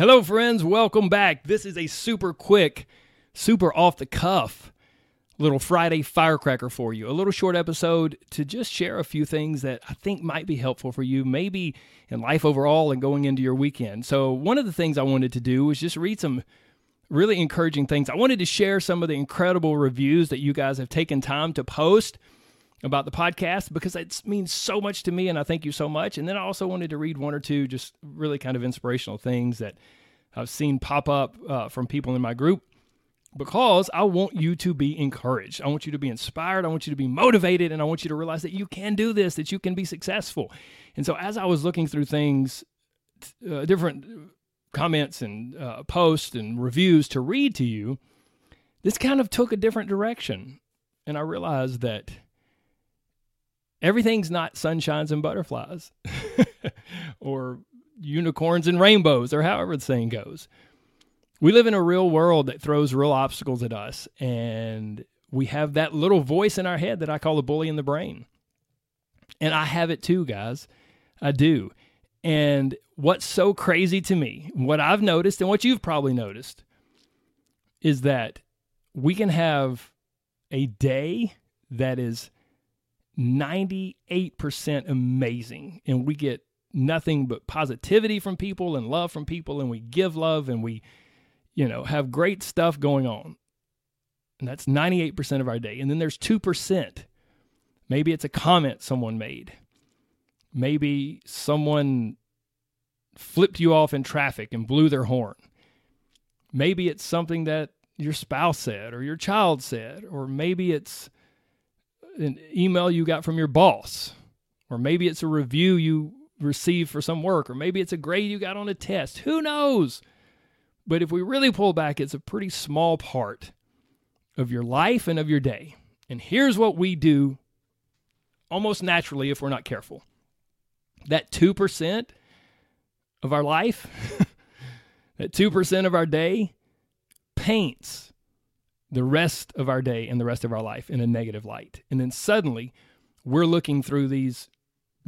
Hello, friends. Welcome back. This is a super quick, super off the cuff little Friday firecracker for you. A little short episode to just share a few things that I think might be helpful for you, maybe in life overall and going into your weekend. So, one of the things I wanted to do was just read some really encouraging things. I wanted to share some of the incredible reviews that you guys have taken time to post about the podcast because it means so much to me and I thank you so much. And then I also wanted to read one or two just really kind of inspirational things that I've seen pop up uh, from people in my group because I want you to be encouraged. I want you to be inspired. I want you to be motivated. And I want you to realize that you can do this, that you can be successful. And so as I was looking through things, uh, different comments and uh, posts and reviews to read to you, this kind of took a different direction. And I realized that everything's not sunshines and butterflies or unicorns and rainbows or however the saying goes. We live in a real world that throws real obstacles at us and we have that little voice in our head that I call the bully in the brain. And I have it too, guys. I do. And what's so crazy to me, what I've noticed and what you've probably noticed is that we can have a day that is 98% amazing and we get nothing but positivity from people and love from people and we give love and we you know have great stuff going on. And that's 98% of our day. And then there's 2% maybe it's a comment someone made. Maybe someone flipped you off in traffic and blew their horn. Maybe it's something that your spouse said or your child said or maybe it's an email you got from your boss, or maybe it's a review you received for some work, or maybe it's a grade you got on a test. Who knows? But if we really pull back, it's a pretty small part of your life and of your day. And here's what we do almost naturally if we're not careful that 2% of our life, that 2% of our day paints the rest of our day and the rest of our life in a negative light. And then suddenly we're looking through these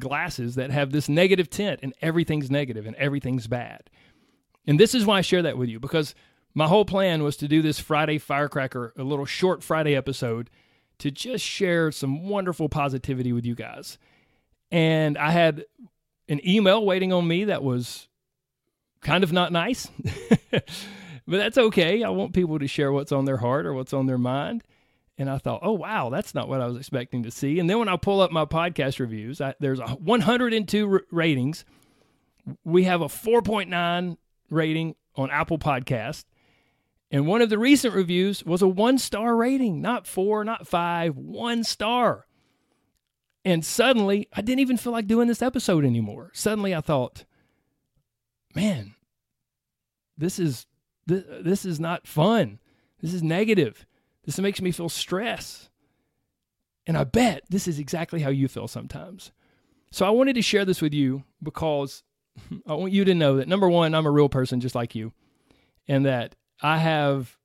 glasses that have this negative tint and everything's negative and everything's bad. And this is why I share that with you because my whole plan was to do this Friday firecracker, a little short Friday episode to just share some wonderful positivity with you guys. And I had an email waiting on me that was kind of not nice. but that's okay. I want people to share what's on their heart or what's on their mind. And I thought, oh, wow, that's not what I was expecting to see. And then when I pull up my podcast reviews, I, there's a 102 r- ratings. We have a 4.9 rating on Apple Podcast. And one of the recent reviews was a one star rating, not four, not five, one star. And suddenly, I didn't even feel like doing this episode anymore. Suddenly, I thought, man, this is this, this is not fun. This is negative. This makes me feel stress. And I bet this is exactly how you feel sometimes. So I wanted to share this with you because I want you to know that number one, I'm a real person just like you, and that I have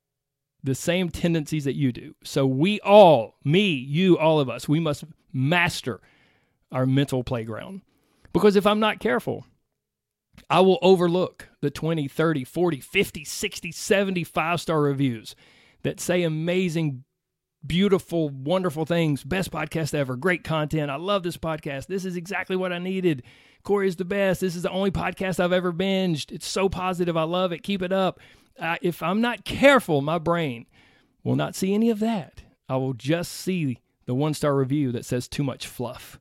the same tendencies that you do. So we all, me, you, all of us, we must master our mental playground. Because if I'm not careful, I will overlook the 20, 30, 40, 50, 60, 70 five star reviews that say amazing, beautiful, wonderful things. Best podcast ever. Great content. I love this podcast. This is exactly what I needed. Corey is the best. This is the only podcast I've ever binged. It's so positive. I love it. Keep it up. Uh, if I'm not careful, my brain will not see any of that. I will just see the one star review that says too much fluff.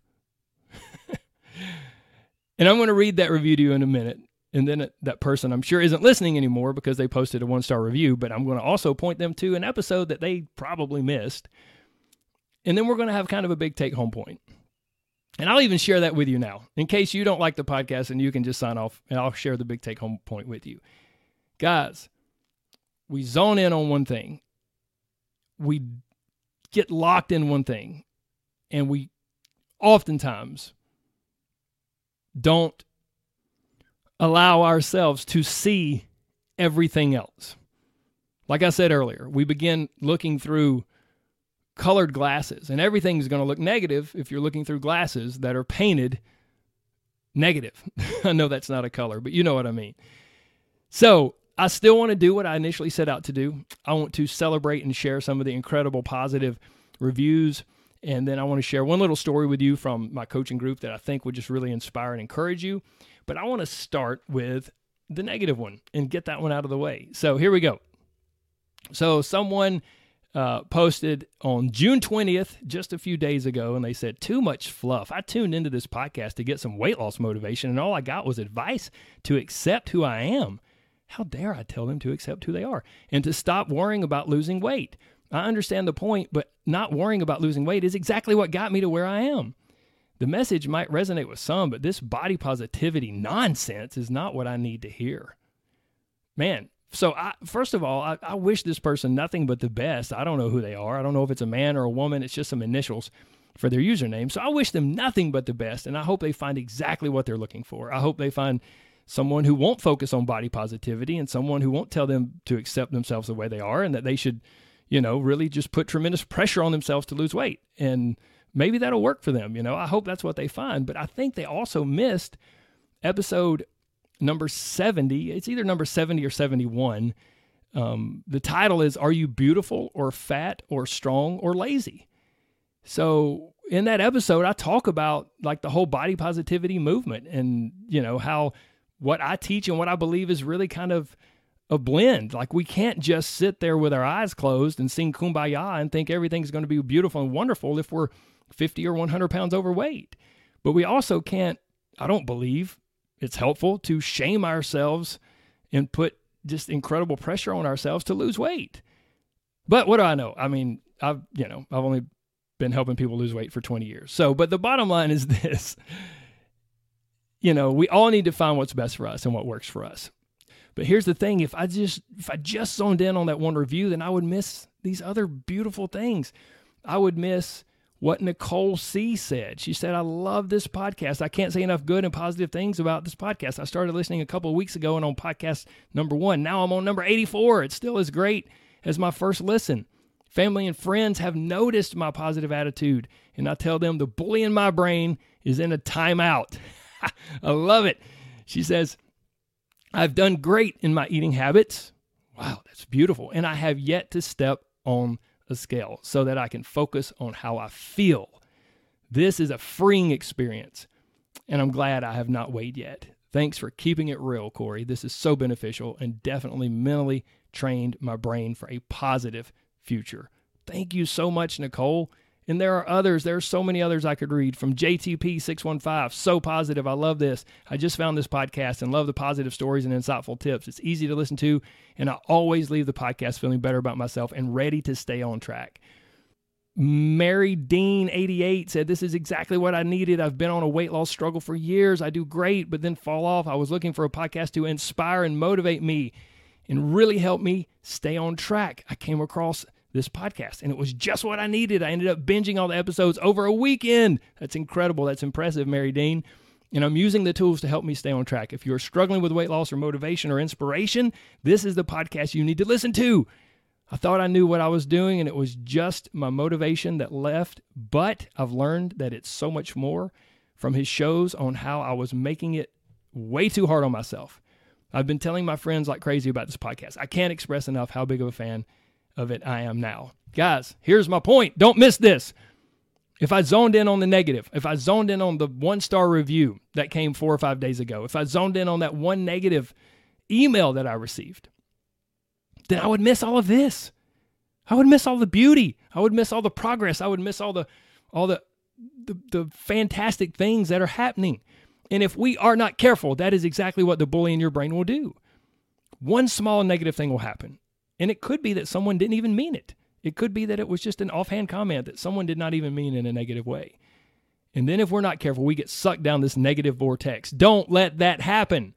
And I'm going to read that review to you in a minute. And then that person, I'm sure, isn't listening anymore because they posted a one star review, but I'm going to also point them to an episode that they probably missed. And then we're going to have kind of a big take home point. And I'll even share that with you now in case you don't like the podcast and you can just sign off and I'll share the big take home point with you. Guys, we zone in on one thing. We get locked in one thing. And we oftentimes don't allow ourselves to see everything else. Like I said earlier, we begin looking through colored glasses, and everything's going to look negative if you're looking through glasses that are painted negative. I know that's not a color, but you know what I mean. So I still want to do what I initially set out to do. I want to celebrate and share some of the incredible positive reviews. And then I want to share one little story with you from my coaching group that I think would just really inspire and encourage you. But I want to start with the negative one and get that one out of the way. So here we go. So someone uh, posted on June 20th, just a few days ago, and they said, Too much fluff. I tuned into this podcast to get some weight loss motivation, and all I got was advice to accept who I am. How dare I tell them to accept who they are and to stop worrying about losing weight? I understand the point, but not worrying about losing weight is exactly what got me to where I am. The message might resonate with some, but this body positivity nonsense is not what I need to hear. Man, so I, first of all, I, I wish this person nothing but the best. I don't know who they are. I don't know if it's a man or a woman. It's just some initials for their username. So I wish them nothing but the best, and I hope they find exactly what they're looking for. I hope they find someone who won't focus on body positivity and someone who won't tell them to accept themselves the way they are and that they should, you know, really just put tremendous pressure on themselves to lose weight. And maybe that'll work for them. You know, I hope that's what they find. But I think they also missed episode number 70. It's either number 70 or 71. Um, the title is Are You Beautiful or Fat or Strong or Lazy? So in that episode, I talk about like the whole body positivity movement and, you know, how what I teach and what I believe is really kind of a blend. Like we can't just sit there with our eyes closed and sing kumbaya and think everything's going to be beautiful and wonderful if we're 50 or 100 pounds overweight. But we also can't, I don't believe it's helpful to shame ourselves and put just incredible pressure on ourselves to lose weight. But what do I know? I mean, I've, you know, I've only been helping people lose weight for 20 years. So, but the bottom line is this you know, we all need to find what's best for us and what works for us. But here's the thing, if I just if I just zoned in on that one review, then I would miss these other beautiful things. I would miss what Nicole C said. She said, I love this podcast. I can't say enough good and positive things about this podcast. I started listening a couple of weeks ago and on podcast number one. Now I'm on number 84. It still is great as my first listen. Family and friends have noticed my positive attitude, and I tell them the bully in my brain is in a timeout. I love it. She says, I've done great in my eating habits. Wow, that's beautiful. And I have yet to step on a scale so that I can focus on how I feel. This is a freeing experience, and I'm glad I have not weighed yet. Thanks for keeping it real, Corey. This is so beneficial and definitely mentally trained my brain for a positive future. Thank you so much, Nicole. And there are others. There are so many others I could read from JTP615. So positive. I love this. I just found this podcast and love the positive stories and insightful tips. It's easy to listen to, and I always leave the podcast feeling better about myself and ready to stay on track. Mary Dean 88 said, This is exactly what I needed. I've been on a weight loss struggle for years. I do great, but then fall off. I was looking for a podcast to inspire and motivate me and really help me stay on track. I came across this podcast. And it was just what I needed. I ended up binging all the episodes over a weekend. That's incredible. That's impressive, Mary Dean. And I'm using the tools to help me stay on track. If you're struggling with weight loss or motivation or inspiration, this is the podcast you need to listen to. I thought I knew what I was doing and it was just my motivation that left, but I've learned that it's so much more from his shows on how I was making it way too hard on myself. I've been telling my friends like crazy about this podcast. I can't express enough how big of a fan of it I am now. Guys, here's my point. Don't miss this. If I zoned in on the negative, if I zoned in on the one star review that came four or five days ago, if I zoned in on that one negative email that I received, then I would miss all of this. I would miss all the beauty. I would miss all the progress. I would miss all the all the the, the fantastic things that are happening. And if we are not careful, that is exactly what the bully in your brain will do. One small negative thing will happen. And it could be that someone didn't even mean it. It could be that it was just an offhand comment that someone did not even mean in a negative way. And then if we're not careful, we get sucked down this negative vortex. Don't let that happen.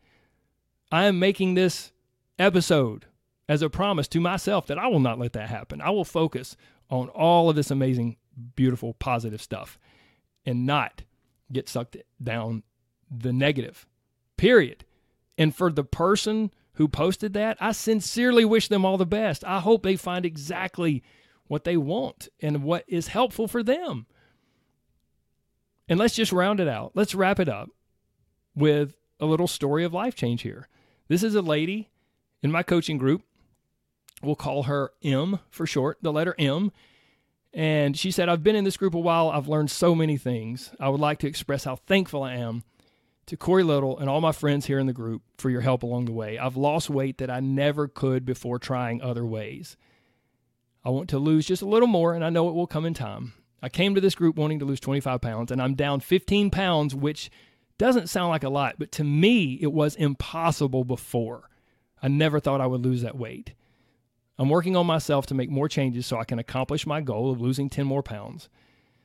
I am making this episode as a promise to myself that I will not let that happen. I will focus on all of this amazing, beautiful, positive stuff and not get sucked down the negative. Period. And for the person who posted that, I sincerely wish them all the best. I hope they find exactly what they want and what is helpful for them. And let's just round it out. Let's wrap it up with a little story of life change here. This is a lady in my coaching group. We'll call her M for short, the letter M. And she said, I've been in this group a while. I've learned so many things. I would like to express how thankful I am to Corey Little and all my friends here in the group for your help along the way. I've lost weight that I never could before trying other ways. I want to lose just a little more, and I know it will come in time. I came to this group wanting to lose 25 pounds, and I'm down 15 pounds, which doesn't sound like a lot, but to me, it was impossible before. I never thought I would lose that weight. I'm working on myself to make more changes so I can accomplish my goal of losing 10 more pounds.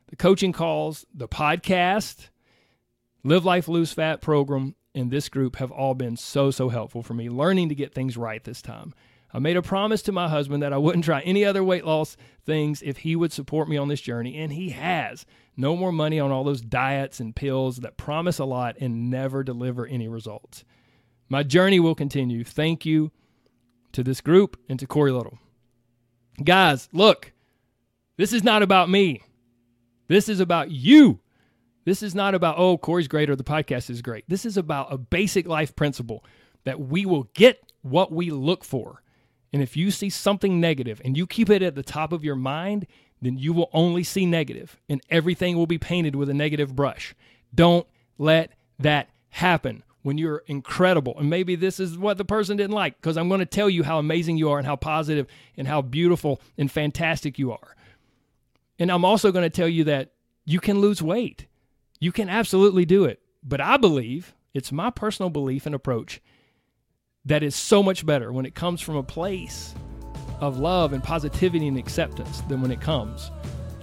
The coaching calls, the podcast, Live Life Lose Fat program, and this group have all been so, so helpful for me learning to get things right this time. I made a promise to my husband that I wouldn't try any other weight loss things if he would support me on this journey, and he has. No more money on all those diets and pills that promise a lot and never deliver any results. My journey will continue. Thank you to this group and to Corey Little. Guys, look, this is not about me. This is about you. This is not about, oh, Corey's great or the podcast is great. This is about a basic life principle that we will get what we look for. And if you see something negative and you keep it at the top of your mind, then you will only see negative and everything will be painted with a negative brush. Don't let that happen when you're incredible. And maybe this is what the person didn't like because I'm going to tell you how amazing you are and how positive and how beautiful and fantastic you are. And I'm also going to tell you that you can lose weight. You can absolutely do it. But I believe, it's my personal belief and approach that is so much better when it comes from a place of love and positivity and acceptance than when it comes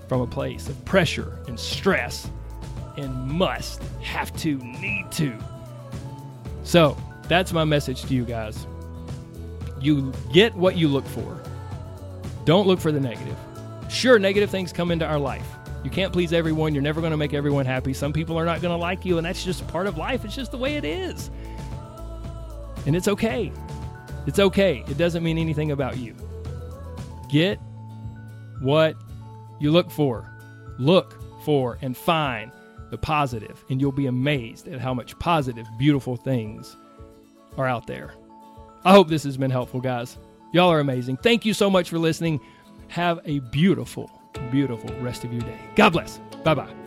from a place of pressure and stress and must, have to, need to. So that's my message to you guys. You get what you look for. Don't look for the negative. Sure, negative things come into our life. You can't please everyone. You're never going to make everyone happy. Some people are not going to like you, and that's just part of life. It's just the way it is. And it's okay. It's okay. It doesn't mean anything about you. Get what you look for. Look for and find the positive, and you'll be amazed at how much positive, beautiful things are out there. I hope this has been helpful, guys. Y'all are amazing. Thank you so much for listening. Have a beautiful, beautiful rest of your day. God bless. Bye bye.